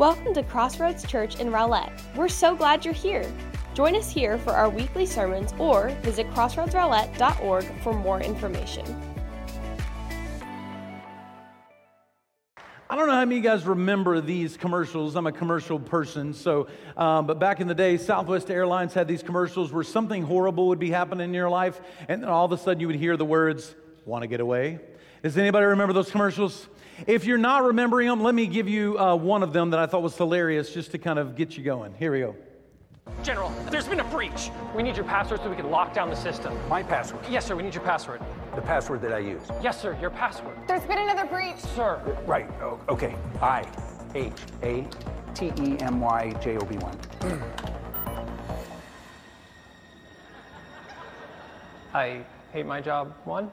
Welcome to Crossroads Church in Rowlett. We're so glad you're here. Join us here for our weekly sermons or visit crossroadsrowlett.org for more information. I don't know how many of you guys remember these commercials. I'm a commercial person, so um, but back in the day, Southwest Airlines had these commercials where something horrible would be happening in your life, and then all of a sudden you would hear the words, "Want to get away?" Does anybody remember those commercials? If you're not remembering them, let me give you uh, one of them that I thought was hilarious, just to kind of get you going. Here we go. General, there's been a breach. We need your password so we can lock down the system. My password. Yes, sir, we need your password. The password that I use. Yes, sir, your password. There's been another breach. Sir. Right. Oh, okay. I H A T E M Y J O B 1. I hate my job. One.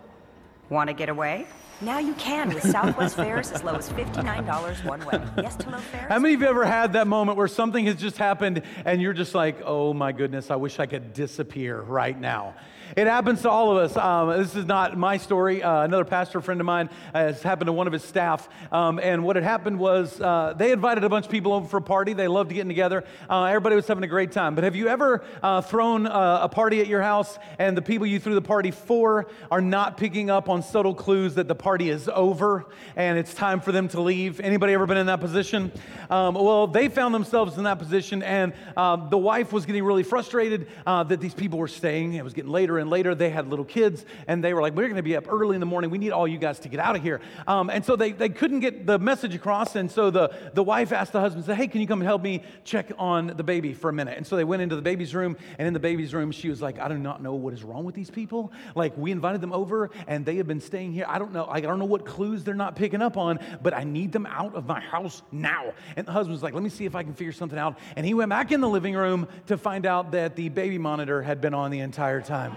Want to get away? Now you can with Southwest fares as low as $59 one way. Yes to low fares? How many of you ever had that moment where something has just happened and you're just like, oh my goodness, I wish I could disappear right now? It happens to all of us. Um, this is not my story. Uh, another pastor friend of mine has happened to one of his staff. Um, and what had happened was uh, they invited a bunch of people over for a party. They loved getting together. Uh, everybody was having a great time. But have you ever uh, thrown uh, a party at your house and the people you threw the party for are not picking up on subtle clues that the party is over and it's time for them to leave? Anybody ever been in that position? Um, well, they found themselves in that position, and the wife was getting really frustrated that these people were staying. It was getting later and later. They had little kids, and they were like, We're going to be up early in the morning. We need all you guys to get out of here. Um, and so they, they couldn't get the message across. And so the, the wife asked the husband, said, Hey, can you come and help me check on the baby for a minute? And so they went into the baby's room, and in the baby's room, she was like, I do not know what is wrong with these people. Like, we invited them over, and they have been staying here. I don't know. I don't know what clues they're not picking up on, but I need them out of my house now. And the husband was like, Let me see if I can figure something out. And he went back in the living room to find out that the baby monitor had been on the entire time.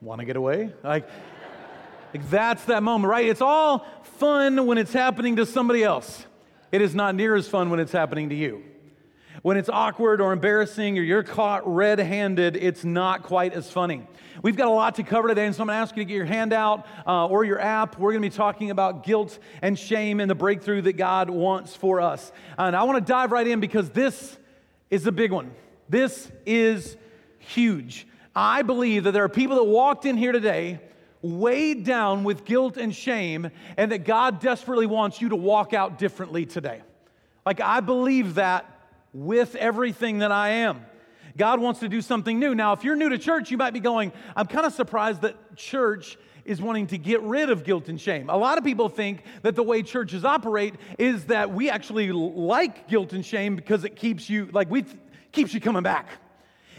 Want to get away? Like, like, that's that moment, right? It's all fun when it's happening to somebody else. It is not near as fun when it's happening to you. When it's awkward or embarrassing or you're caught red handed, it's not quite as funny. We've got a lot to cover today, and so I'm to ask you to get your handout uh, or your app. We're to be talking about guilt and shame and the breakthrough that God wants for us. And I want to dive right in because this is a big one. This is huge. I believe that there are people that walked in here today weighed down with guilt and shame, and that God desperately wants you to walk out differently today. Like, I believe that with everything that I am. God wants to do something new. Now, if you're new to church, you might be going, I'm kind of surprised that church is wanting to get rid of guilt and shame. A lot of people think that the way churches operate is that we actually like guilt and shame because it keeps you, like, we keeps you coming back.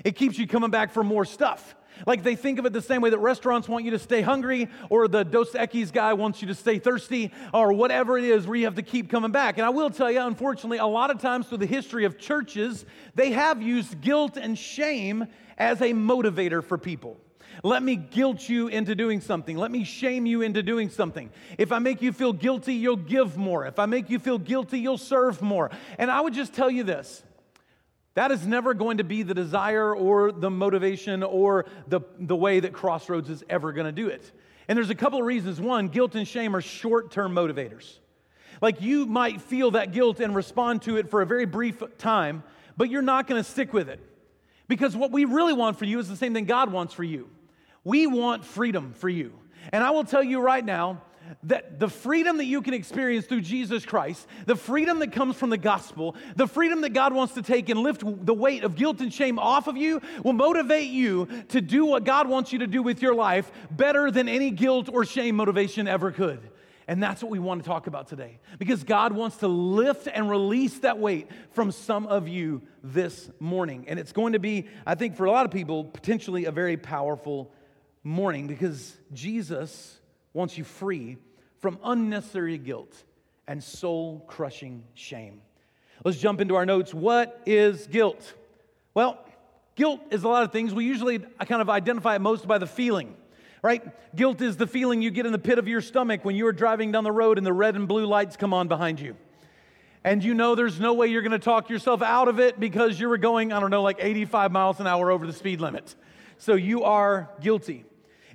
It keeps you coming back for more stuff. Like they think of it the same way that restaurants want you to stay hungry, or the Dos Equis guy wants you to stay thirsty, or whatever it is where you have to keep coming back. And I will tell you, unfortunately, a lot of times through the history of churches, they have used guilt and shame as a motivator for people. Let me guilt you into doing something. Let me shame you into doing something. If I make you feel guilty, you'll give more. If I make you feel guilty, you'll serve more. And I would just tell you this that is never going to be the desire or the motivation or the, the way that Crossroads is ever going to do it. And there's a couple of reasons. One, guilt and shame are short term motivators. Like you might feel that guilt and respond to it for a very brief time, but you're not going to stick with it. Because what we really want for you is the same thing God wants for you. We want freedom for you. And I will tell you right now, that the freedom that you can experience through Jesus Christ, the freedom that comes from the gospel, the freedom that God wants to take and lift the weight of guilt and shame off of you will motivate you to do what God wants you to do with your life better than any guilt or shame motivation ever could. And that's what we want to talk about today. Because God wants to lift and release that weight from some of you this morning. And it's going to be, I think, for a lot of people, potentially a very powerful morning because Jesus wants you free from unnecessary guilt and soul crushing shame. Let's jump into our notes. What is guilt? Well, guilt is a lot of things. We usually kind of identify it most by the feeling, right? Guilt is the feeling you get in the pit of your stomach when you are driving down the road and the red and blue lights come on behind you. And you know there's no way you're going to talk yourself out of it because you were going, I don't know, like 85 miles an hour over the speed limit. So you are guilty.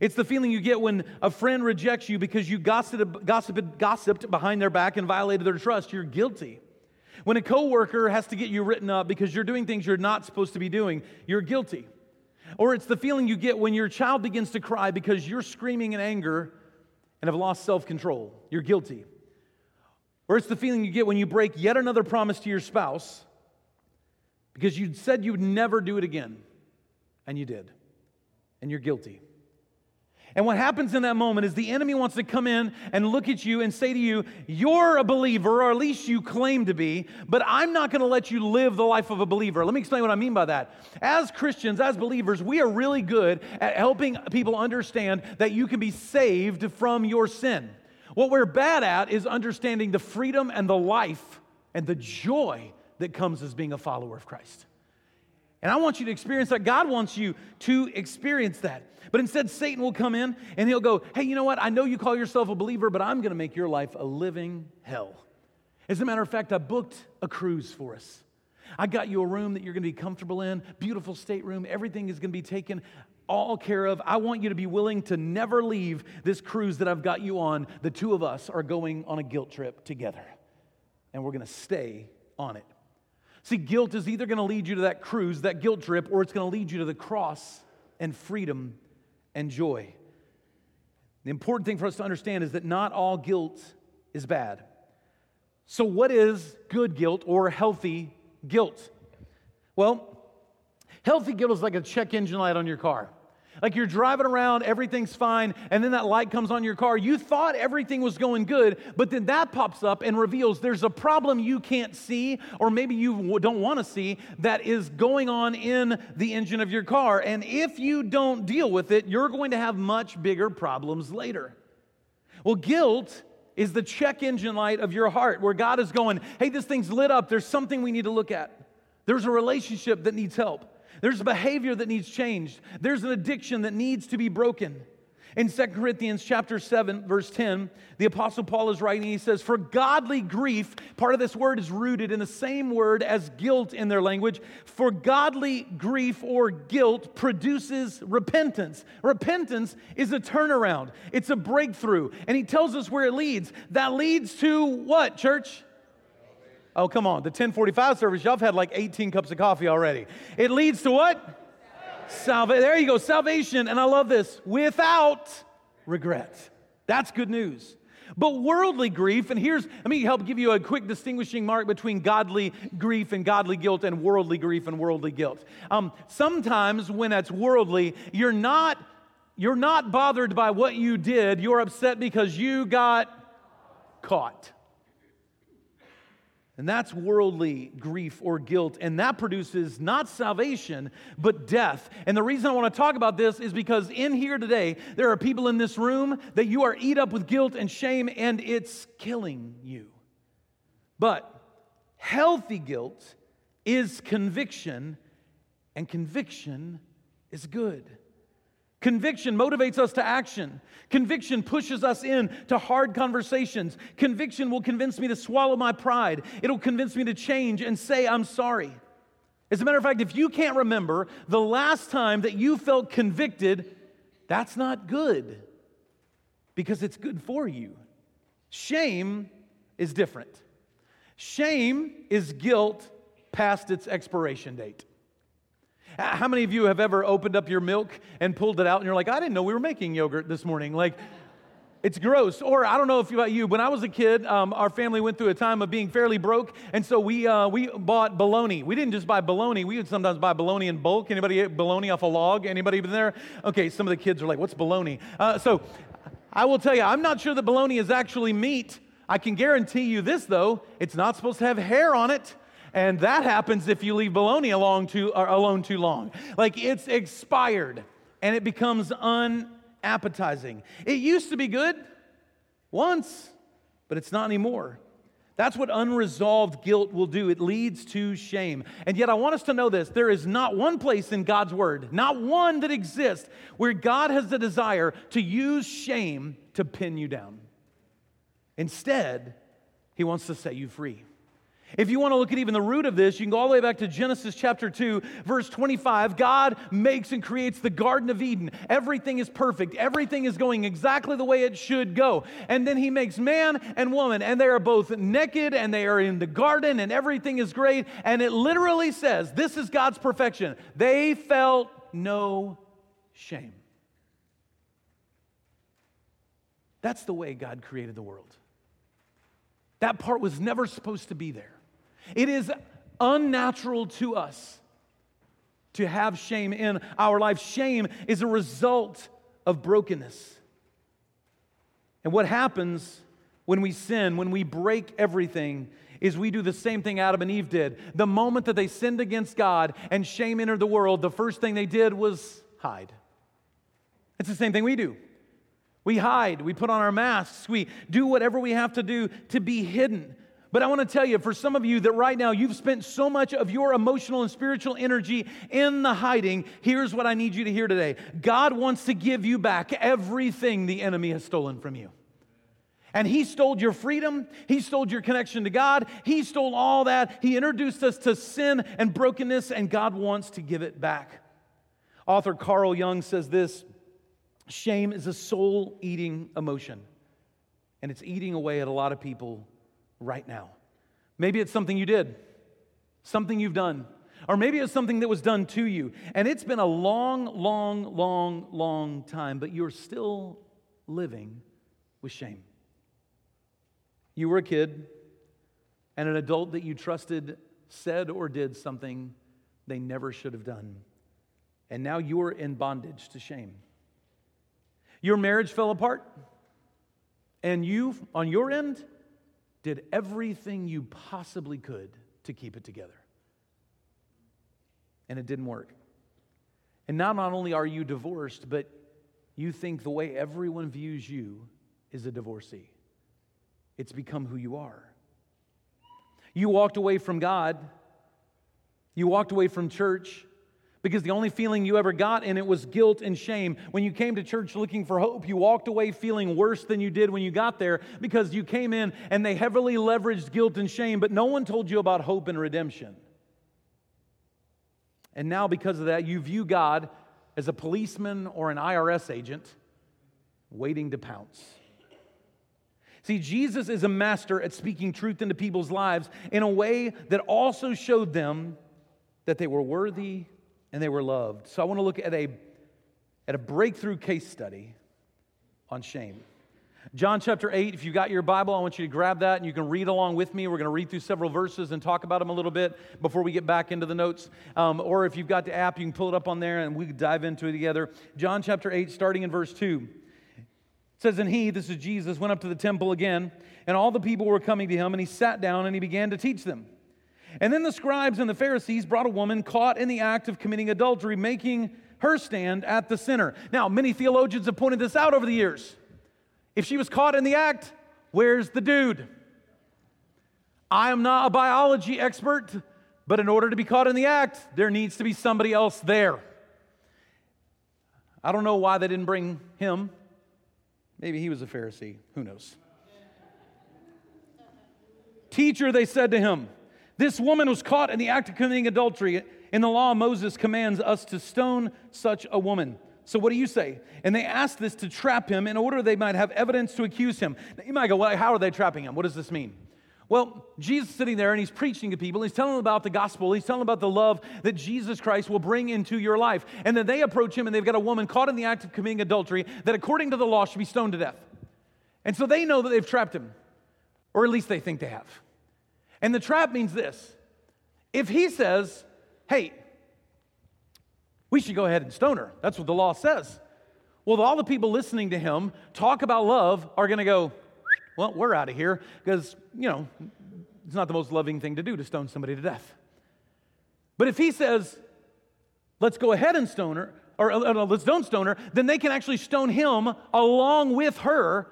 It's the feeling you get when a friend rejects you because you gossiped, gossiped, gossiped behind their back and violated their trust. You're guilty. When a coworker has to get you written up because you're doing things you're not supposed to be doing, you're guilty. Or it's the feeling you get when your child begins to cry because you're screaming in anger and have lost self control. You're guilty. Or it's the feeling you get when you break yet another promise to your spouse because you said you would never do it again, and you did, and you're guilty. And what happens in that moment is the enemy wants to come in and look at you and say to you, You're a believer, or at least you claim to be, but I'm not going to let you live the life of a believer. Let me explain what I mean by that. As Christians, as believers, we are really good at helping people understand that you can be saved from your sin. What we're bad at is understanding the freedom and the life and the joy that comes as being a follower of Christ. And I want you to experience that. God wants you to experience that. But instead, Satan will come in and he'll go, Hey, you know what? I know you call yourself a believer, but I'm going to make your life a living hell. As a matter of fact, I booked a cruise for us. I got you a room that you're going to be comfortable in, beautiful stateroom. Everything is going to be taken all care of. I want you to be willing to never leave this cruise that I've got you on. The two of us are going on a guilt trip together, and we're going to stay on it. See, guilt is either going to lead you to that cruise, that guilt trip, or it's going to lead you to the cross and freedom and joy. The important thing for us to understand is that not all guilt is bad. So, what is good guilt or healthy guilt? Well, healthy guilt is like a check engine light on your car. Like you're driving around, everything's fine, and then that light comes on your car. You thought everything was going good, but then that pops up and reveals there's a problem you can't see, or maybe you don't want to see, that is going on in the engine of your car. And if you don't deal with it, you're going to have much bigger problems later. Well, guilt is the check engine light of your heart where God is going, hey, this thing's lit up. There's something we need to look at. There's a relationship that needs help. There's a behavior that needs changed. There's an addiction that needs to be broken. In 2 Corinthians chapter 7 verse 10, the apostle Paul is writing he says for godly grief, part of this word is rooted in the same word as guilt in their language. For godly grief or guilt produces repentance. Repentance is a turnaround. It's a breakthrough. And he tells us where it leads. That leads to what, church? Oh, come on. The 1045 service, y'all have had like 18 cups of coffee already. It leads to what? Salvation. There you go. Salvation. And I love this without regret. That's good news. But worldly grief, and here's, let me help give you a quick distinguishing mark between godly grief and godly guilt and worldly grief and worldly guilt. Um, sometimes when it's worldly, you're not, you're not bothered by what you did, you're upset because you got caught. And that's worldly grief or guilt. And that produces not salvation, but death. And the reason I want to talk about this is because in here today, there are people in this room that you are eat up with guilt and shame, and it's killing you. But healthy guilt is conviction, and conviction is good. Conviction motivates us to action. Conviction pushes us in to hard conversations. Conviction will convince me to swallow my pride. It'll convince me to change and say, I'm sorry. As a matter of fact, if you can't remember the last time that you felt convicted, that's not good because it's good for you. Shame is different. Shame is guilt past its expiration date. How many of you have ever opened up your milk and pulled it out and you're like, I didn't know we were making yogurt this morning? Like, it's gross. Or I don't know if about you. When I was a kid, um, our family went through a time of being fairly broke, and so we uh, we bought bologna. We didn't just buy bologna. We would sometimes buy bologna in bulk. Anybody eat bologna off a log? Anybody been there? Okay, some of the kids are like, "What's bologna?" Uh, so I will tell you, I'm not sure that bologna is actually meat. I can guarantee you this though: it's not supposed to have hair on it. And that happens if you leave bologna alone too, alone too long. Like it's expired and it becomes unappetizing. It used to be good once, but it's not anymore. That's what unresolved guilt will do. It leads to shame. And yet, I want us to know this there is not one place in God's word, not one that exists, where God has the desire to use shame to pin you down. Instead, He wants to set you free. If you want to look at even the root of this, you can go all the way back to Genesis chapter 2, verse 25. God makes and creates the Garden of Eden. Everything is perfect, everything is going exactly the way it should go. And then he makes man and woman, and they are both naked and they are in the garden, and everything is great. And it literally says, This is God's perfection. They felt no shame. That's the way God created the world. That part was never supposed to be there. It is unnatural to us to have shame in our life. Shame is a result of brokenness. And what happens when we sin, when we break everything, is we do the same thing Adam and Eve did. The moment that they sinned against God and shame entered the world, the first thing they did was hide. It's the same thing we do. We hide, we put on our masks, we do whatever we have to do to be hidden. But I want to tell you, for some of you that right now you've spent so much of your emotional and spiritual energy in the hiding, here's what I need you to hear today God wants to give you back everything the enemy has stolen from you. And he stole your freedom. He stole your connection to God. He stole all that. He introduced us to sin and brokenness, and God wants to give it back. Author Carl Jung says this shame is a soul eating emotion, and it's eating away at a lot of people right now. Maybe it's something you did, something you've done, or maybe it's something that was done to you. And it's been a long, long, long, long time, but you're still living with shame. You were a kid, and an adult that you trusted said or did something they never should have done. And now you're in bondage to shame. Your marriage fell apart, and you, on your end, did everything you possibly could to keep it together. And it didn't work. And now, not only are you divorced, but you think the way everyone views you is a divorcee. It's become who you are. You walked away from God, you walked away from church, because the only feeling you ever got in it was guilt and shame. When you came to church looking for hope, you walked away feeling worse than you did when you got there because you came in and they heavily leveraged guilt and shame, but no one told you about hope and redemption. And now, because of that, you view God as a policeman or an IRS agent waiting to pounce. See, Jesus is a master at speaking truth into people's lives in a way that also showed them that they were worthy and they were loved. So I want to look at a, at a breakthrough case study on shame. John chapter 8, if you've got your Bible, I want you to grab that and you can read along with me. We're going to read through several verses and talk about them a little bit before we get back into the notes. Um, or if you've got the app, you can pull it up on there and we can dive into it together. John chapter 8, starting in verse 2. It says, And he, this is Jesus, went up to the temple again, and all the people were coming to him, and he sat down and he began to teach them. And then the scribes and the Pharisees brought a woman caught in the act of committing adultery, making her stand at the center. Now, many theologians have pointed this out over the years. If she was caught in the act, where's the dude? I am not a biology expert, but in order to be caught in the act, there needs to be somebody else there. I don't know why they didn't bring him. Maybe he was a Pharisee. Who knows? Teacher, they said to him, this woman was caught in the act of committing adultery. In the law, of Moses commands us to stone such a woman. So, what do you say? And they asked this to trap him in order they might have evidence to accuse him. Now, you might go, well, how are they trapping him? What does this mean? Well, Jesus is sitting there and he's preaching to people. He's telling them about the gospel. He's telling them about the love that Jesus Christ will bring into your life. And then they approach him and they've got a woman caught in the act of committing adultery that, according to the law, should be stoned to death. And so they know that they've trapped him, or at least they think they have. And the trap means this if he says, hey, we should go ahead and stone her, that's what the law says. Well, all the people listening to him talk about love are going to go, well, we're out of here because, you know, it's not the most loving thing to do to stone somebody to death. But if he says, let's go ahead and stone her, or uh, let's don't stone her, then they can actually stone him along with her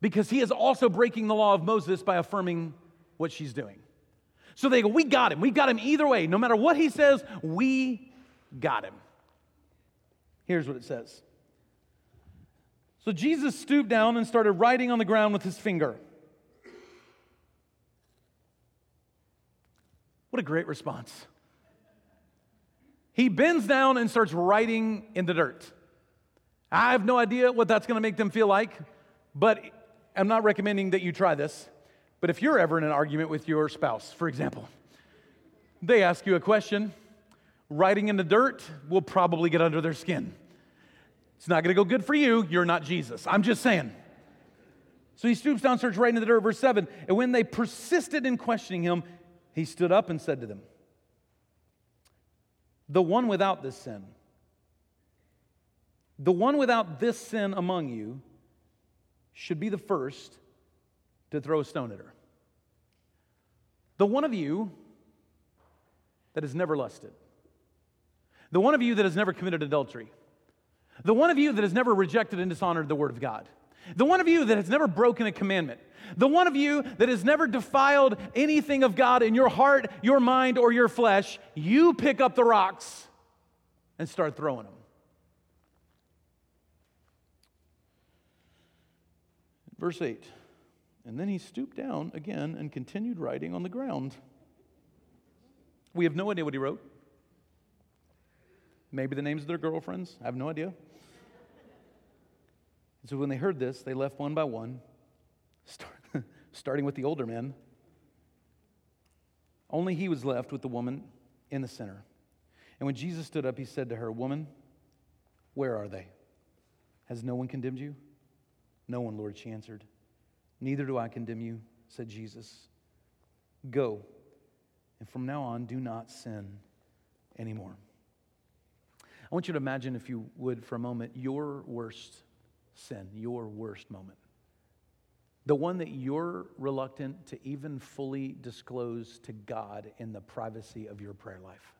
because he is also breaking the law of Moses by affirming what she's doing. So they go, We got him. We got him either way. No matter what he says, we got him. Here's what it says. So Jesus stooped down and started writing on the ground with his finger. What a great response. He bends down and starts writing in the dirt. I have no idea what that's going to make them feel like, but I'm not recommending that you try this. But if you're ever in an argument with your spouse, for example, they ask you a question, writing in the dirt will probably get under their skin. It's not going to go good for you. You're not Jesus. I'm just saying. So he stoops down, starts writing in the dirt, verse 7. And when they persisted in questioning him, he stood up and said to them, The one without this sin, the one without this sin among you should be the first to throw a stone at her. The one of you that has never lusted, the one of you that has never committed adultery, the one of you that has never rejected and dishonored the word of God, the one of you that has never broken a commandment, the one of you that has never defiled anything of God in your heart, your mind, or your flesh, you pick up the rocks and start throwing them. Verse 8 And then he stooped down again and continued writing on the ground. We have no idea what he wrote. Maybe the names of their girlfriends. I have no idea. And so when they heard this, they left one by one, start, starting with the older men. Only he was left with the woman in the center. And when Jesus stood up, he said to her, Woman, where are they? Has no one condemned you? No one, Lord, she answered. Neither do I condemn you, said Jesus. Go, and from now on, do not sin anymore. I want you to imagine, if you would, for a moment, your worst sin, your worst moment. The one that you're reluctant to even fully disclose to God in the privacy of your prayer life.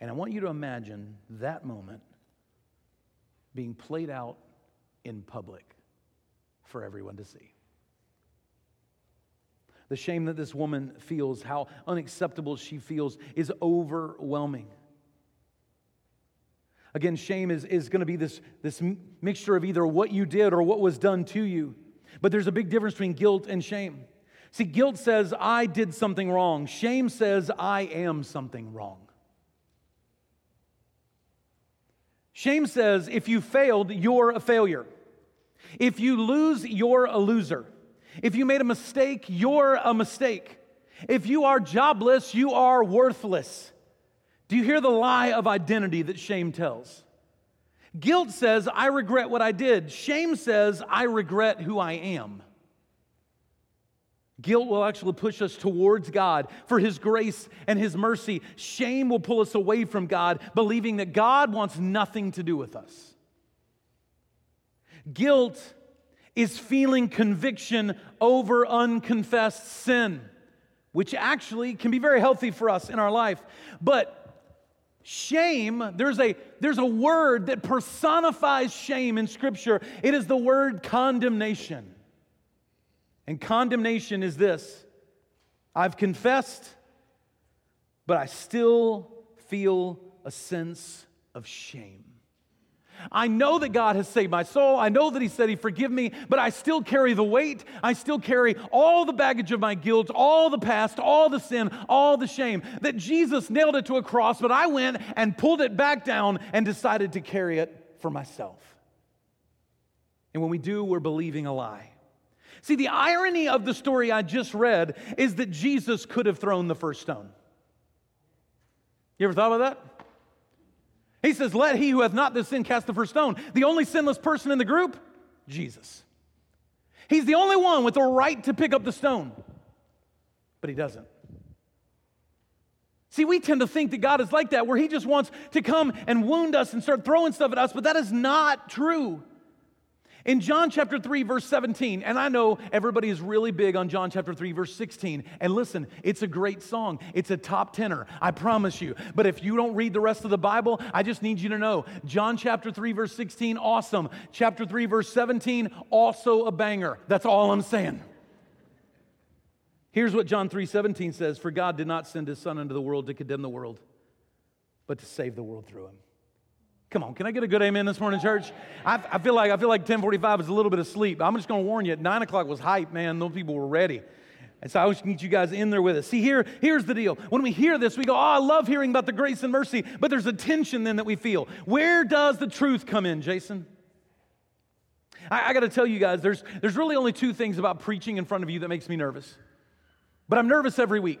And I want you to imagine that moment being played out in public for everyone to see. The shame that this woman feels, how unacceptable she feels, is overwhelming. Again, shame is, is going to be this, this mixture of either what you did or what was done to you. But there's a big difference between guilt and shame. See, guilt says, I did something wrong. Shame says, I am something wrong. Shame says, if you failed, you're a failure. If you lose, you're a loser. If you made a mistake, you're a mistake. If you are jobless, you are worthless. Do you hear the lie of identity that shame tells? Guilt says, I regret what I did. Shame says, I regret who I am. Guilt will actually push us towards God for His grace and His mercy. Shame will pull us away from God, believing that God wants nothing to do with us. Guilt is feeling conviction over unconfessed sin, which actually can be very healthy for us in our life. But shame, there's a, there's a word that personifies shame in Scripture. It is the word condemnation. And condemnation is this I've confessed, but I still feel a sense of shame. I know that God has saved my soul. I know that He said He forgive me, but I still carry the weight. I still carry all the baggage of my guilt, all the past, all the sin, all the shame. That Jesus nailed it to a cross, but I went and pulled it back down and decided to carry it for myself. And when we do, we're believing a lie. See, the irony of the story I just read is that Jesus could have thrown the first stone. You ever thought about that? He says, Let he who hath not this sin cast the first stone. The only sinless person in the group, Jesus. He's the only one with the right to pick up the stone, but he doesn't. See, we tend to think that God is like that, where he just wants to come and wound us and start throwing stuff at us, but that is not true. In John chapter 3, verse 17, and I know everybody is really big on John chapter 3, verse 16. And listen, it's a great song. It's a top tenor, I promise you. But if you don't read the rest of the Bible, I just need you to know John chapter 3, verse 16, awesome. Chapter 3, verse 17, also a banger. That's all I'm saying. Here's what John 3:17 says, "For God did not send his son into the world to condemn the world, but to save the world through him." Come on, can I get a good amen this morning, church? I, I feel like I feel like 1045 is a little bit of sleep. I'm just going to warn you, at 9 o'clock was hype, man. Those people were ready. And so I wish need you guys in there with us. See, here, here's the deal. When we hear this, we go, oh, I love hearing about the grace and mercy, but there's a tension then that we feel. Where does the truth come in, Jason? I, I got to tell you guys, there's, there's really only two things about preaching in front of you that makes me nervous. But I'm nervous every week,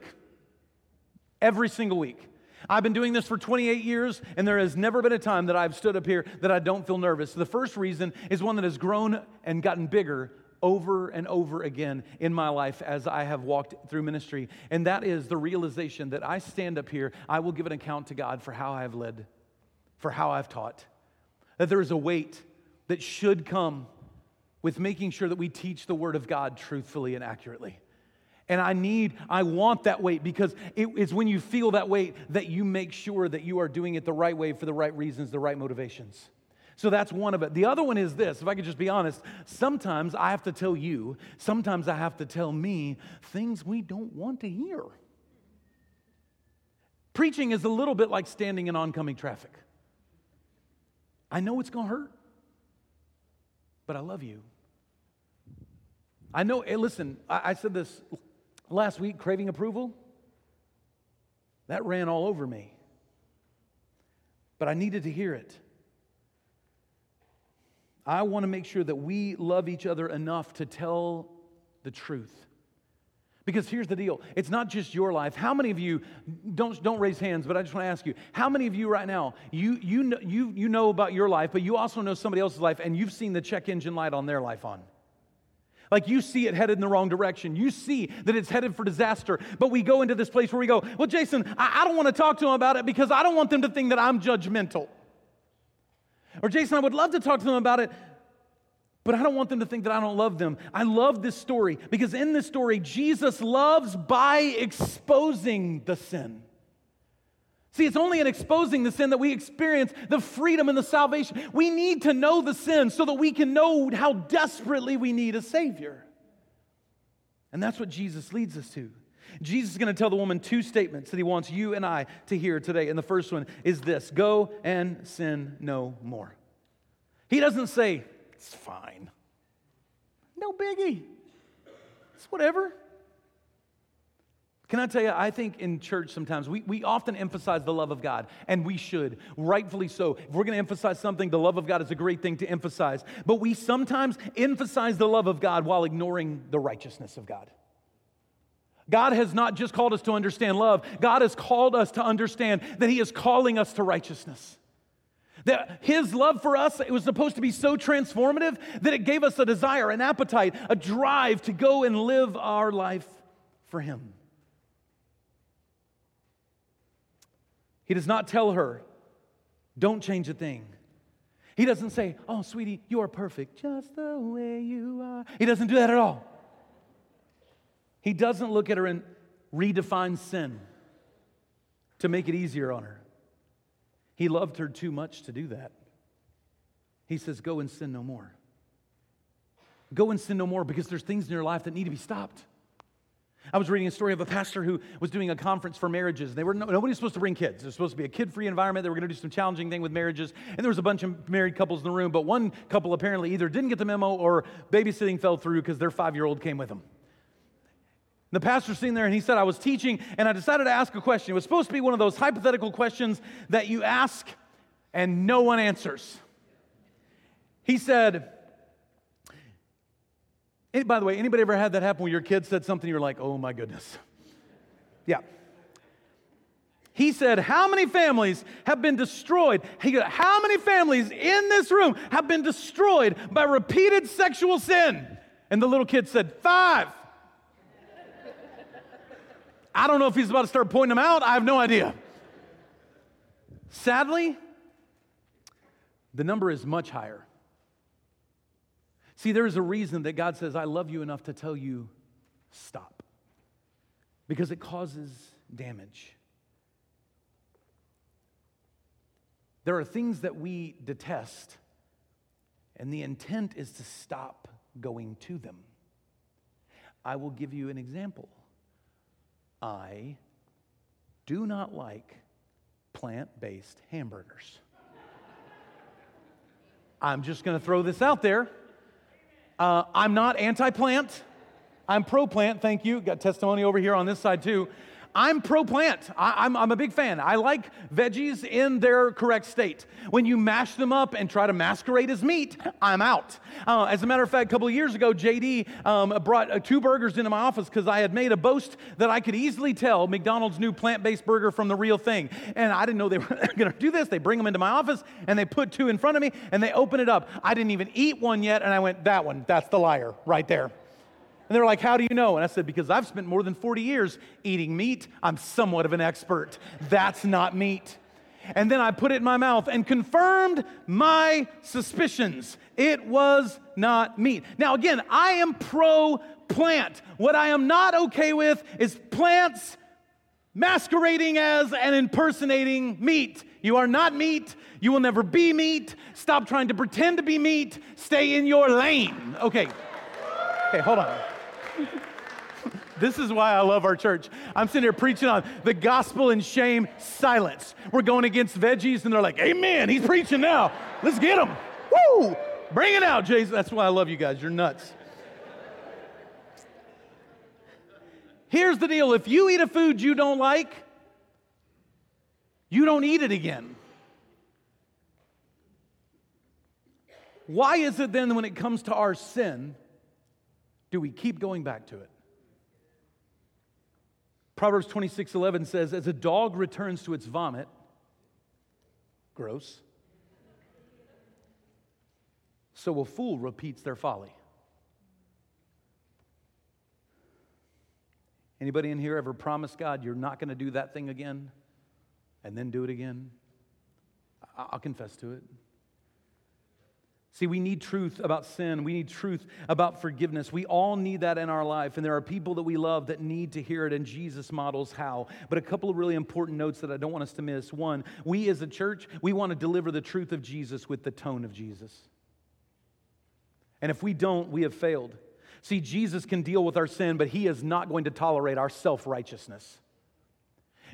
every single week. I've been doing this for 28 years, and there has never been a time that I've stood up here that I don't feel nervous. The first reason is one that has grown and gotten bigger over and over again in my life as I have walked through ministry, and that is the realization that I stand up here, I will give an account to God for how I have led, for how I've taught, that there is a weight that should come with making sure that we teach the Word of God truthfully and accurately. And I need, I want that weight because it is when you feel that weight that you make sure that you are doing it the right way for the right reasons, the right motivations. So that's one of it. The other one is this if I could just be honest, sometimes I have to tell you, sometimes I have to tell me things we don't want to hear. Preaching is a little bit like standing in oncoming traffic. I know it's going to hurt, but I love you. I know, hey, listen, I, I said this last week craving approval. That ran all over me. But I needed to hear it. I want to make sure that we love each other enough to tell the truth. Because here's the deal it's not just your life. How many of you, don't, don't raise hands, but I just want to ask you, how many of you right now, you, you, know, you, you know about your life, but you also know somebody else's life, and you've seen the check engine light on their life on? Like you see it headed in the wrong direction. You see that it's headed for disaster. But we go into this place where we go, Well, Jason, I, I don't want to talk to them about it because I don't want them to think that I'm judgmental. Or, Jason, I would love to talk to them about it, but I don't want them to think that I don't love them. I love this story because in this story, Jesus loves by exposing the sin. See, it's only in exposing the sin that we experience the freedom and the salvation. We need to know the sin so that we can know how desperately we need a Savior. And that's what Jesus leads us to. Jesus is going to tell the woman two statements that he wants you and I to hear today. And the first one is this go and sin no more. He doesn't say, it's fine. No biggie. It's whatever. Can I tell you, I think in church sometimes we, we often emphasize the love of God, and we should, rightfully so. If we're to emphasize something, the love of God is a great thing to emphasize. But we sometimes emphasize the love of God while ignoring the righteousness of God. God has not just called us to understand love, God has called us to understand that He is calling us to righteousness. That His love for us it was supposed to be so transformative that it gave us a desire, an appetite, a drive to go and live our life for Him. He does not tell her, don't change a thing. He doesn't say, oh, sweetie, you are perfect just the way you are. He doesn't do that at all. He doesn't look at her and redefine sin to make it easier on her. He loved her too much to do that. He says, Go and sin no more. Go and sin no more because there's things in your life that need to be stopped. I was reading a story of a pastor who was doing a conference for marriages. They were nobody's supposed to bring kids. It was supposed to be a kid-free environment. They were going to do some challenging thing with marriages, and there was a bunch of married couples in the room. But one couple apparently either didn't get the memo or babysitting fell through because their five-year-old came with them. The pastor's sitting there and he said, I was teaching and I decided to ask a question. It was supposed to be one of those hypothetical questions that you ask and no one answers. He said, by the way, anybody ever had that happen where your kid said something you're like, oh my goodness? Yeah. He said, How many families have been destroyed? He goes, How many families in this room have been destroyed by repeated sexual sin? And the little kid said, Five. I don't know if he's about to start pointing them out. I have no idea. Sadly, the number is much higher. See, there's a reason that God says, I love you enough to tell you, stop. Because it causes damage. There are things that we detest, and the intent is to stop going to them. I will give you an example. I do not like plant based hamburgers. I'm just going to throw this out there. Uh, I'm not anti plant. I'm pro plant, thank you. Got testimony over here on this side too. I'm pro plant. I, am I'm a big fan. I like veggies in their correct state. When you mash them up and try to masquerade as meat, I'm out. Uh, as a matter of fact, a couple of years ago, JD um, brought uh, two burgers into my office because I had made a boast that I could easily tell McDonald's new plant based burger from the real thing. And I didn't know they were going to do this. They bring them into my office and they put two in front of me and they open it up. I didn't even eat one yet. And I went, that one, that's the liar right there. And they're like, How do you know? And I said, Because I've spent more than 40 years eating meat. I'm somewhat of an expert. That's not meat. And then I put it in my mouth and confirmed my suspicions. It was not meat. Now, again, I am pro plant. What I am not okay with is plants masquerading as and impersonating meat. You are not meat. You will never be meat. Stop trying to pretend to be meat. Stay in your lane. Okay. Okay, hold on. This is why I love our church. I'm sitting here preaching on the gospel and shame silence. We're going against veggies, and they're like, Amen, he's preaching now. Let's get him. Woo! Bring it out, Jason. That's why I love you guys. You're nuts. Here's the deal if you eat a food you don't like, you don't eat it again. Why is it then when it comes to our sin, do we keep going back to it? Proverbs 26 11 says, As a dog returns to its vomit, gross, so a fool repeats their folly. Anybody in here ever promise God you're not going to do that thing again and then do it again? I'll confess to it. See, we need truth about sin. We need truth about forgiveness. We all need that in our life. And there are people that we love that need to hear it, and Jesus models how. But a couple of really important notes that I don't want us to miss. One, we as a church, we want to deliver the truth of Jesus with the tone of Jesus. And if we don't, we have failed. See, Jesus can deal with our sin, but he is not going to tolerate our self righteousness.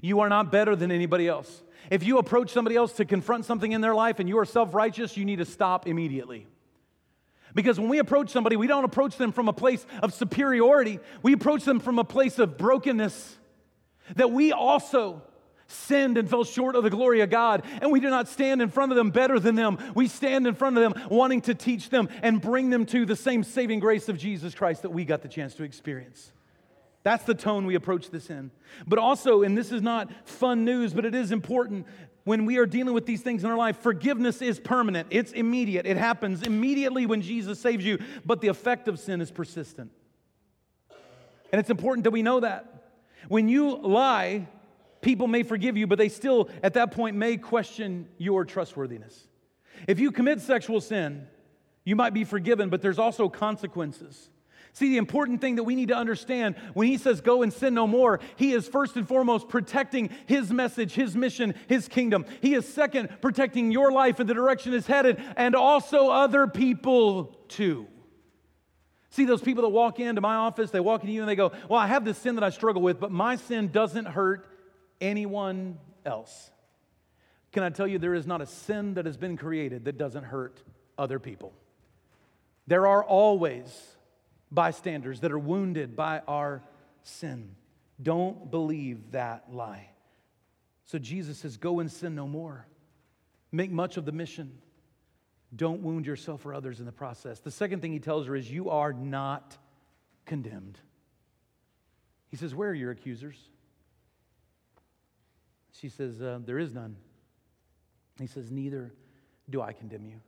You are not better than anybody else. If you approach somebody else to confront something in their life and you are self righteous, you need to stop immediately. Because when we approach somebody, we don't approach them from a place of superiority, we approach them from a place of brokenness. That we also sinned and fell short of the glory of God, and we do not stand in front of them better than them. We stand in front of them wanting to teach them and bring them to the same saving grace of Jesus Christ that we got the chance to experience. That's the tone we approach this in. But also, and this is not fun news, but it is important when we are dealing with these things in our life, forgiveness is permanent. It's immediate. It happens immediately when Jesus saves you, but the effect of sin is persistent. And it's important that we know that. When you lie, people may forgive you, but they still, at that point, may question your trustworthiness. If you commit sexual sin, you might be forgiven, but there's also consequences. See, the important thing that we need to understand when he says go and sin no more, he is first and foremost protecting his message, his mission, his kingdom. He is second protecting your life and the direction it's headed, and also other people too. See, those people that walk into my office, they walk into you and they go, Well, I have this sin that I struggle with, but my sin doesn't hurt anyone else. Can I tell you, there is not a sin that has been created that doesn't hurt other people. There are always bystanders that are wounded by our sin. Don't believe that lie. So Jesus says, Go and sin no more. Make much of the mission. Don't wound yourself or others in the process. The second thing he tells her is, You are not condemned. He says, Where are your accusers? She says, uh, There is none. He says, Neither do I condemn you.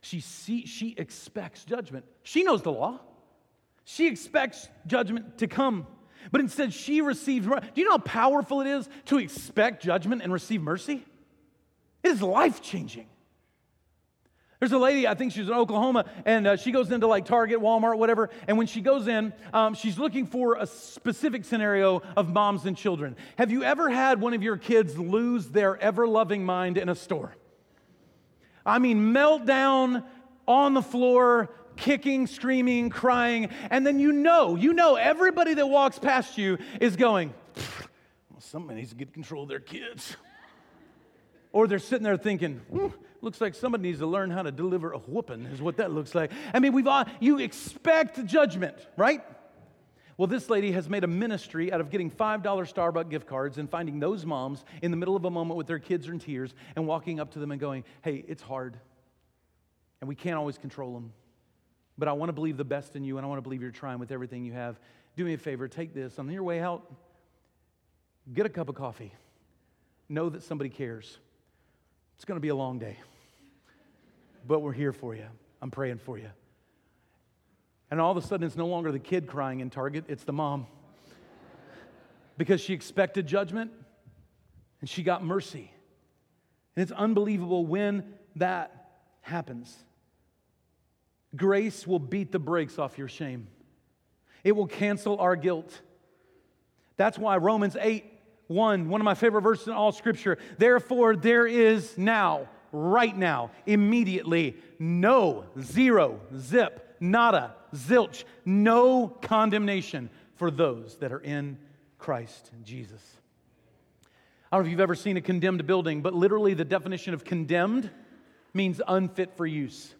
She, see, she expects judgment. She knows the law. She expects judgment to come, but instead she receives. Do you know how powerful it is to expect judgment and receive mercy? It is life changing. There's a lady, I think she's in Oklahoma, and uh, she goes into like Target, Walmart, whatever. And when she goes in, um, she's looking for a specific scenario of moms and children. Have you ever had one of your kids lose their ever loving mind in a store? I mean, meltdown on the floor, kicking, screaming, crying, and then you know, you know, everybody that walks past you is going, well, somebody needs to get control of their kids. Or they're sitting there thinking, hmm, looks like somebody needs to learn how to deliver a whooping, is what that looks like. I mean, we've all, you expect judgment, right? Well, this lady has made a ministry out of getting $5 Starbucks gift cards and finding those moms in the middle of a moment with their kids in tears and walking up to them and going, Hey, it's hard. And we can't always control them. But I want to believe the best in you and I want to believe you're trying with everything you have. Do me a favor, take this. On your way out, get a cup of coffee. Know that somebody cares. It's going to be a long day, but we're here for you. I'm praying for you. And all of a sudden, it's no longer the kid crying in Target, it's the mom. because she expected judgment and she got mercy. And it's unbelievable when that happens. Grace will beat the brakes off your shame, it will cancel our guilt. That's why Romans 8 1, one of my favorite verses in all scripture. Therefore, there is now, right now, immediately, no, zero, zip, nada, zilch, no condemnation for those that are in Christ Jesus. I don't know if you've ever seen a condemned building, but literally the definition of condemned means unfit for use.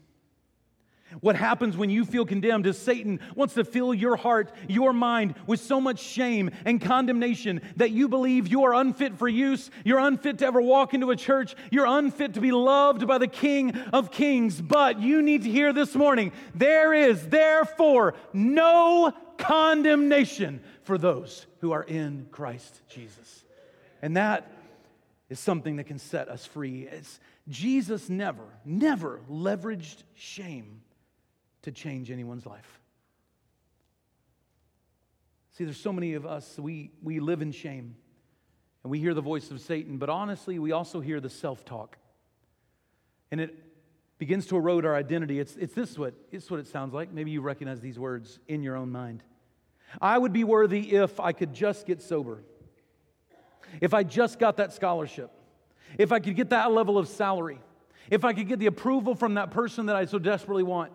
What happens when you feel condemned is Satan wants to fill your heart, your mind with so much shame and condemnation that you believe you are unfit for use, you're unfit to ever walk into a church, you're unfit to be loved by the King of Kings. But you need to hear this morning there is therefore no condemnation for those who are in Christ Jesus. And that is something that can set us free. It's, Jesus never, never leveraged shame to change anyone's life. See, there's so many of us, we, we live in shame and we hear the voice of Satan, but honestly, we also hear the self talk. And it begins to erode our identity. It's, it's this what, it's what it sounds like. Maybe you recognize these words in your own mind. I would be worthy if I could just get sober, if I just got that scholarship, if I could get that level of salary, if I could get the approval from that person that I so desperately want.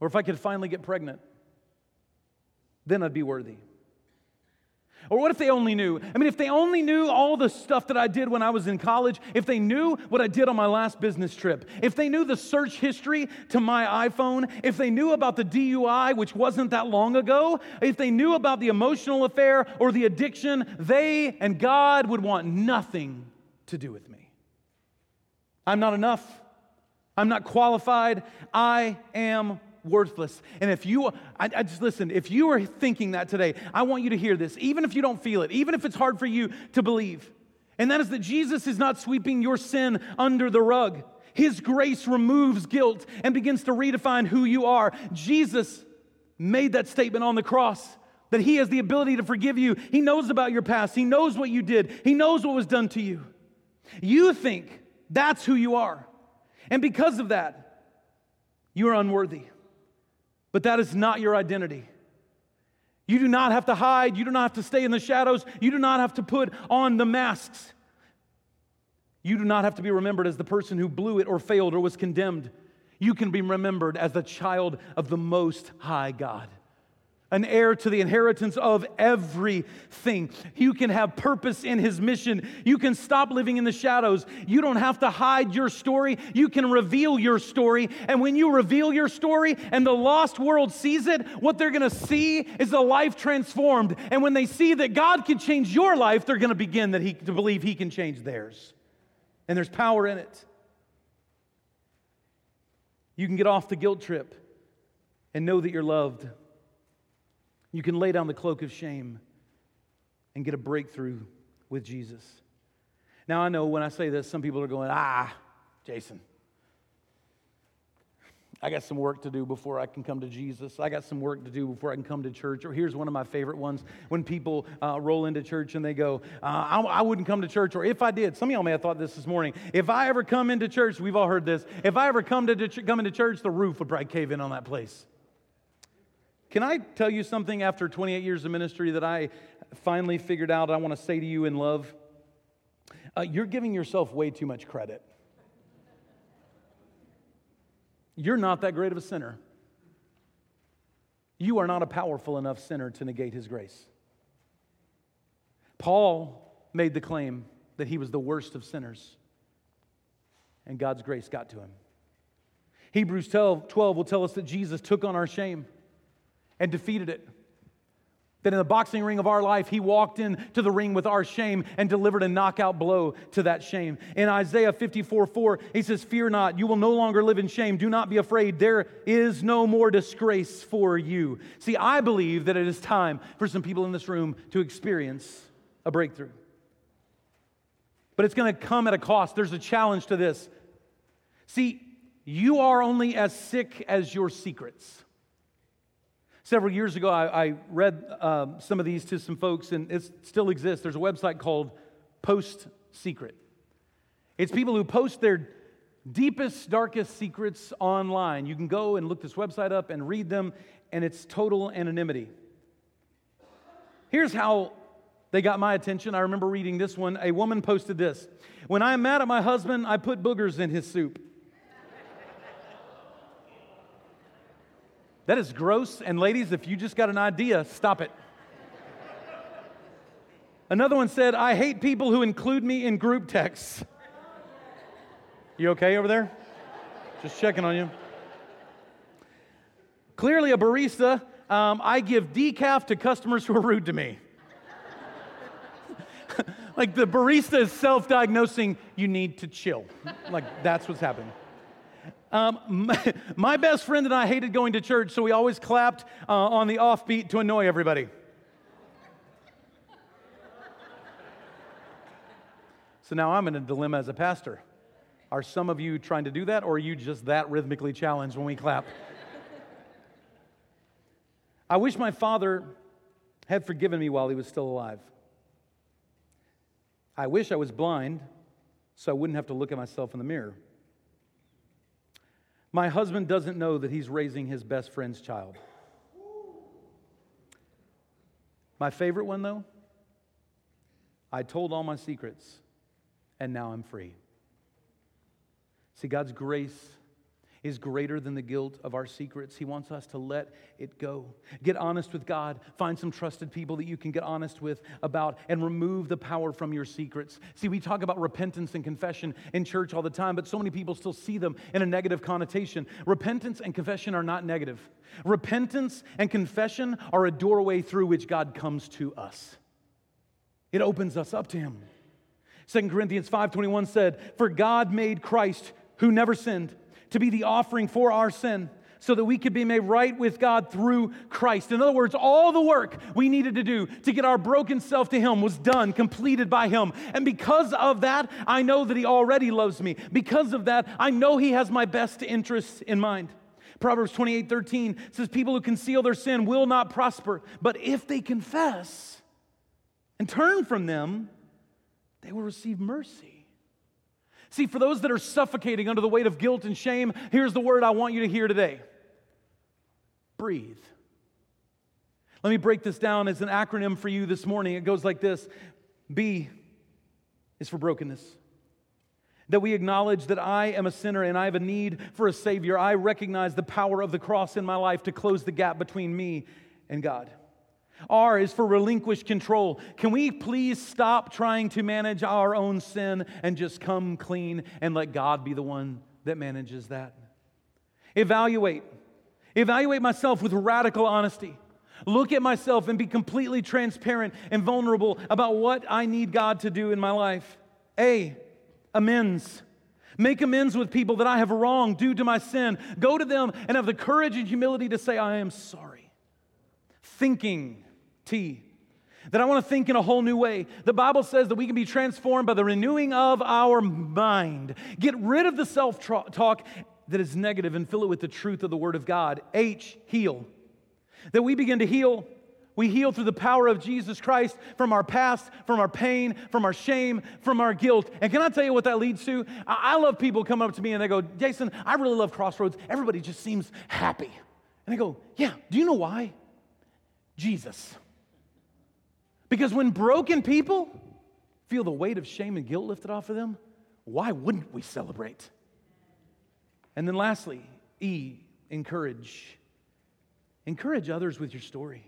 Or if I could finally get pregnant, then I'd be worthy. Or what if they only knew? I mean, if they only knew all the stuff that I did when I was in college, if they knew what I did on my last business trip, if they knew the search history to my iPhone, if they knew about the DUI, which wasn't that long ago, if they knew about the emotional affair or the addiction, they and God would want nothing to do with me. I'm not enough. I'm not qualified. I am worthless. And if you, I, I, just listen, if you are thinking that today, I want you to hear this, even if you don't feel it, even if it's hard for you to believe. And that is that Jesus is not sweeping your sin under the rug. His grace removes guilt and begins to redefine who you are. Jesus made that statement on the cross that He has the ability to forgive you. He knows about your past, He knows what you did, He knows what was done to you. You think that's who you are. And because of that, you are unworthy. But that is not your identity. You do not have to hide. You do not have to stay in the shadows. You do not have to put on the masks. You do not have to be remembered as the person who blew it or failed or was condemned. You can be remembered as the child of the Most High God an heir to the inheritance of everything. You can have purpose in his mission. You can stop living in the shadows. You don't have to hide your story. You can reveal your story. And when you reveal your story and the lost world sees it, what they're going to see is a life transformed. And when they see that God can change your life, they're going to begin that he, to believe he can change theirs. And there's power in it. You can get off the guilt trip and know that you're loved. You can lay down the cloak of shame and get a breakthrough with Jesus. Now, I know when I say this, some people are going, ah, Jason, I got some work to do before I can come to Jesus. I got some work to do before I can come to church. Or here's one of my favorite ones when people uh, roll into church and they go, uh, I, I, wouldn't come to church. Or if I did, some of y'all may have thought this this morning. If I ever come into church, we've all heard this. If I ever come to come into church, the roof would probably cave in on that place. Can I tell you something after 28 years of ministry that I finally figured out I want to say to you in love? Uh, you're giving yourself way too much credit. You're not that great of a sinner. You are not a powerful enough sinner to negate his grace. Paul made the claim that he was the worst of sinners, and God's grace got to him. Hebrews 12, 12 will tell us that Jesus took on our shame and defeated it. That in the boxing ring of our life, he walked into the ring with our shame and delivered a knockout blow to that shame. In Isaiah 54 4, he says, Fear not, you will no longer live in shame. Do not be afraid. There is no more disgrace for you. See, I believe that it is time for some people in this room to experience a breakthrough. But it's going to come at a cost. There's a challenge to this. See, you are only as sick as your secrets. Several years ago, I, I read uh, some of these to some folks, and it still exists. There's a website called Post Secret. It's people who post their deepest, darkest secrets online. You can go and look this website up and read them, and it's total anonymity. Here's how they got my attention. I remember reading this one. A woman posted this When I'm mad at my husband, I put boogers in his soup. That is gross. And ladies, if you just got an idea, stop it. Another one said, I hate people who include me in group texts. You okay over there? Just checking on you. Clearly, a barista, um, I give decaf to customers who are rude to me. like the barista is self diagnosing, you need to chill. Like that's what's happening. Um, my, my, best friend and I hated going to church, so we always clapped uh, on the offbeat to annoy everybody. so now I'm in a dilemma as a pastor. Are some of you trying to do that, or are you just that rhythmically challenged when we clap? I wish my father had forgiven me while he was still alive. I wish I was blind so I wouldn't have to look at myself in the mirror. My husband doesn't know that he's raising his best friend's child. My favorite one, though, I told all my secrets, and now I'm free. See, God's grace is greater than the guilt of our secrets. He wants us to let it go. Get honest with God. Find some trusted people that you can get honest with about and remove the power from your secrets. See, we talk about repentance and confession in church all the time, but so many people still see them in a negative connotation. Repentance and confession are not negative. Repentance and confession are a doorway through which God comes to us. It opens us up to him. 2 Corinthians 5:21 said, "For God made Christ who never sinned to be the offering for our sin so that we could be made right with God through Christ. In other words, all the work we needed to do to get our broken self to Him was done, completed by Him. And because of that, I know that He already loves me. Because of that, I know He has my best interests in mind. Proverbs 28 13 says, People who conceal their sin will not prosper, but if they confess and turn from them, they will receive mercy. See, for those that are suffocating under the weight of guilt and shame, here's the word I want you to hear today breathe. Let me break this down as an acronym for you this morning. It goes like this B is for brokenness. That we acknowledge that I am a sinner and I have a need for a Savior. I recognize the power of the cross in my life to close the gap between me and God. R is for relinquish control. Can we please stop trying to manage our own sin and just come clean and let God be the one that manages that? Evaluate. Evaluate myself with radical honesty. Look at myself and be completely transparent and vulnerable about what I need God to do in my life. A, amends. Make amends with people that I have wronged due to my sin. Go to them and have the courage and humility to say, I am sorry. Thinking. T. That I want to think in a whole new way. The Bible says that we can be transformed by the renewing of our mind. Get rid of the self talk that is negative and fill it with the truth of the Word of God. H, heal. That we begin to heal. We heal through the power of Jesus Christ from our past, from our pain, from our shame, from our guilt. And can I tell you what that leads to? I love people come up to me and they go, Jason, I really love Crossroads. Everybody just seems happy. And I go, Yeah, do you know why? Jesus. Because when broken people feel the weight of shame and guilt lifted off of them, why wouldn't we celebrate? And then lastly, E, encourage. Encourage others with your story.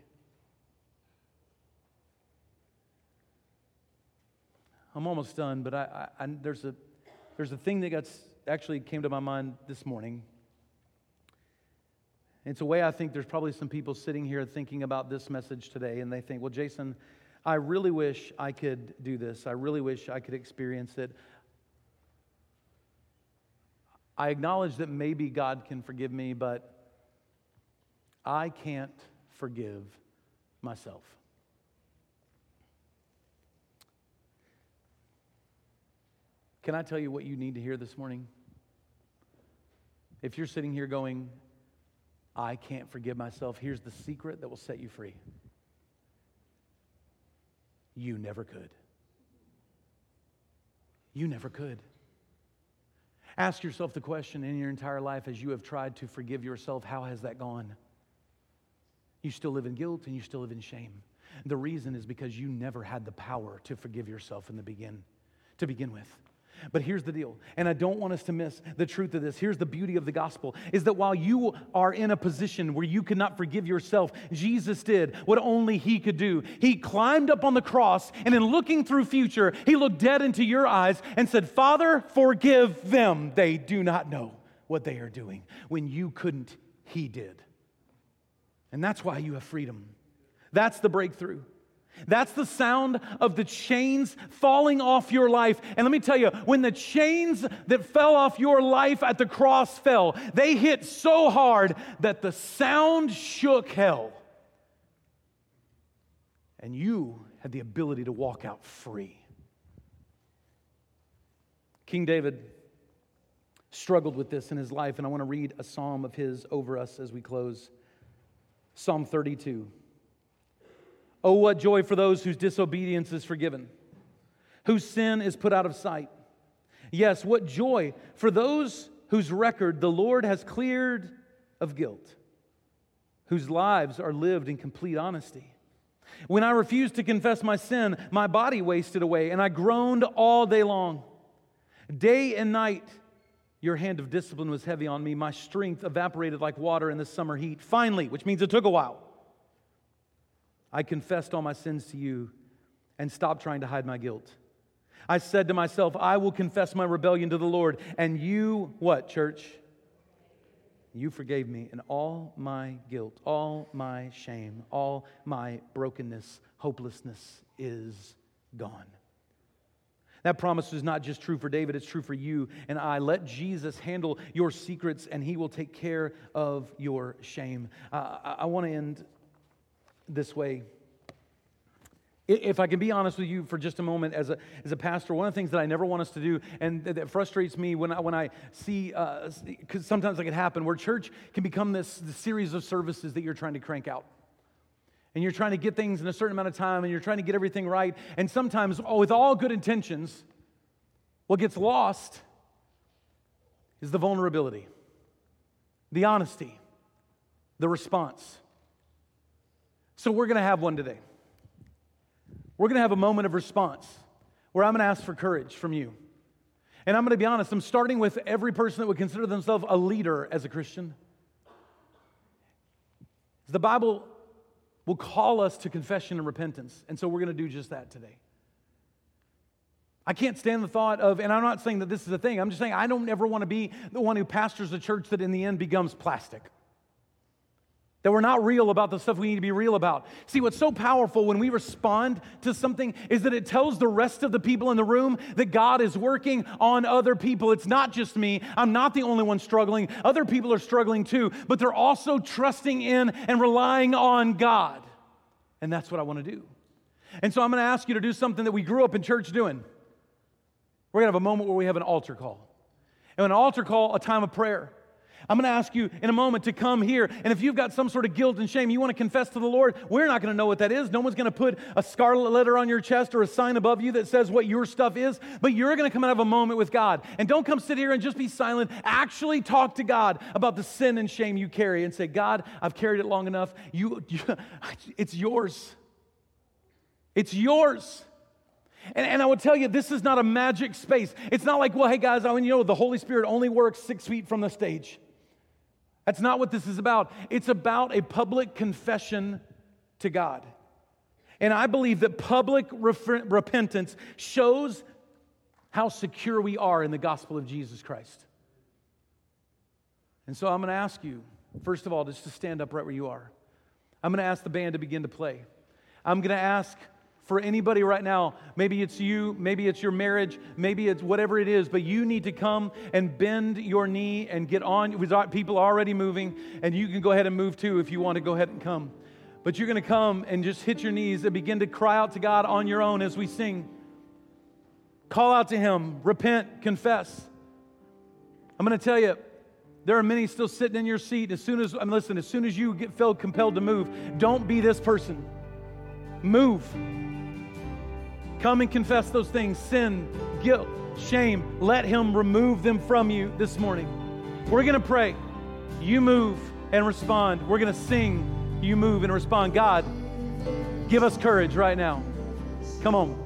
I'm almost done, but I, I, I, there's, a, there's a thing that got, actually came to my mind this morning. It's a way I think there's probably some people sitting here thinking about this message today, and they think, well, Jason, I really wish I could do this. I really wish I could experience it. I acknowledge that maybe God can forgive me, but I can't forgive myself. Can I tell you what you need to hear this morning? If you're sitting here going, I can't forgive myself, here's the secret that will set you free. You never could. You never could. Ask yourself the question in your entire life as you have tried to forgive yourself how has that gone? You still live in guilt and you still live in shame. The reason is because you never had the power to forgive yourself in the begin to begin with. But here's the deal, and I don't want us to miss the truth of this. Here's the beauty of the gospel is that while you are in a position where you cannot forgive yourself, Jesus did what only he could do. He climbed up on the cross, and in looking through future, he looked dead into your eyes and said, "Father, forgive them. They do not know what they are doing." When you couldn't, he did. And that's why you have freedom. That's the breakthrough. That's the sound of the chains falling off your life. And let me tell you, when the chains that fell off your life at the cross fell, they hit so hard that the sound shook hell. And you had the ability to walk out free. King David struggled with this in his life, and I want to read a psalm of his over us as we close. Psalm 32. Oh, what joy for those whose disobedience is forgiven, whose sin is put out of sight. Yes, what joy for those whose record the Lord has cleared of guilt, whose lives are lived in complete honesty. When I refused to confess my sin, my body wasted away, and I groaned all day long. Day and night, your hand of discipline was heavy on me. My strength evaporated like water in the summer heat. Finally, which means it took a while, I confessed all my sins to you and stopped trying to hide my guilt. I said to myself, I will confess my rebellion to the Lord. And you, what, church? You forgave me, and all my guilt, all my shame, all my brokenness, hopelessness is gone. That promise is not just true for David, it's true for you and I. Let Jesus handle your secrets and he will take care of your shame. Uh, I, I want to end this way. If I can be honest with you for just a moment as a, as a pastor, one of the things that I never want us to do, and that, frustrates me when I, when I see, because uh, sometimes it can happen, where church can become this, this series of services that you're trying to crank out and you're trying to get things in a certain amount of time and you're trying to get everything right. And sometimes, oh, with all good intentions, what gets lost is the vulnerability, the honesty, the response. So we're going to have one today. We're going to have a moment of response where I'm going to ask for courage from you. And I'm going to be honest, I'm starting with every person that would consider themselves a leader as a Christian. The Bible will call us to confession and repentance. And so we're going to do just that today. I can't stand the thought of, and I'm not saying that this is a thing, I'm just saying I don't ever want to be the one who pastors a church that in the end becomes plastic. That we're not real about the stuff we need to be real about. See, what's so powerful when we respond to something is that it tells the rest of the people in the room that God is working on other people. It's not just me. I'm not the only one struggling. Other people are struggling too, but they're also trusting in and relying on God. And that's what I want to do. And so I'm going to ask you to do something that we grew up in church doing. We're going to have a moment where we have an altar call. And an altar call, a time of prayer. I'm going to ask you in a moment to come here. And if you've got some sort of guilt and shame, you want to confess to the Lord, we're not going to know what that is. No one's going to put a scarlet letter on your chest or a sign above you that says what your stuff is. But you're going to come and have a moment with God. And don't come sit here and just be silent. Actually talk to God about the sin and shame you carry and say, God, I've carried it long enough. You, you it's yours. It's yours. And, and, I would tell you, this is not a magic space. It's not like, well, hey guys, I mean, you know, the Holy Spirit only works six feet from the stage. That's not what this is about. It's about a public confession to God. And I believe that public refer- repentance shows how secure we are in the gospel of Jesus Christ. And so I'm going to ask you First of all, just to stand up right where you are. I'm going to ask the band to begin to play. I'm going to ask for anybody right now. Maybe it's you, maybe it's your marriage, maybe it's whatever it is, but you need to come and bend your knee and get on. People already moving, and you can go ahead and move too if you want to go ahead and come. But you're going to come and just hit your knees and begin to cry out to God on your own as we sing. Call out to Him, repent, confess. I'm going to tell you, there are many still sitting in your seat. As soon as, I'm listen, as soon as you get felt compelled to move, don't be this person. Move. Come and confess those things sin, guilt, shame. Let Him remove them from you this morning. We're going to pray. You move and respond. We're going to sing. You move and respond. God, give us courage right now. Come on.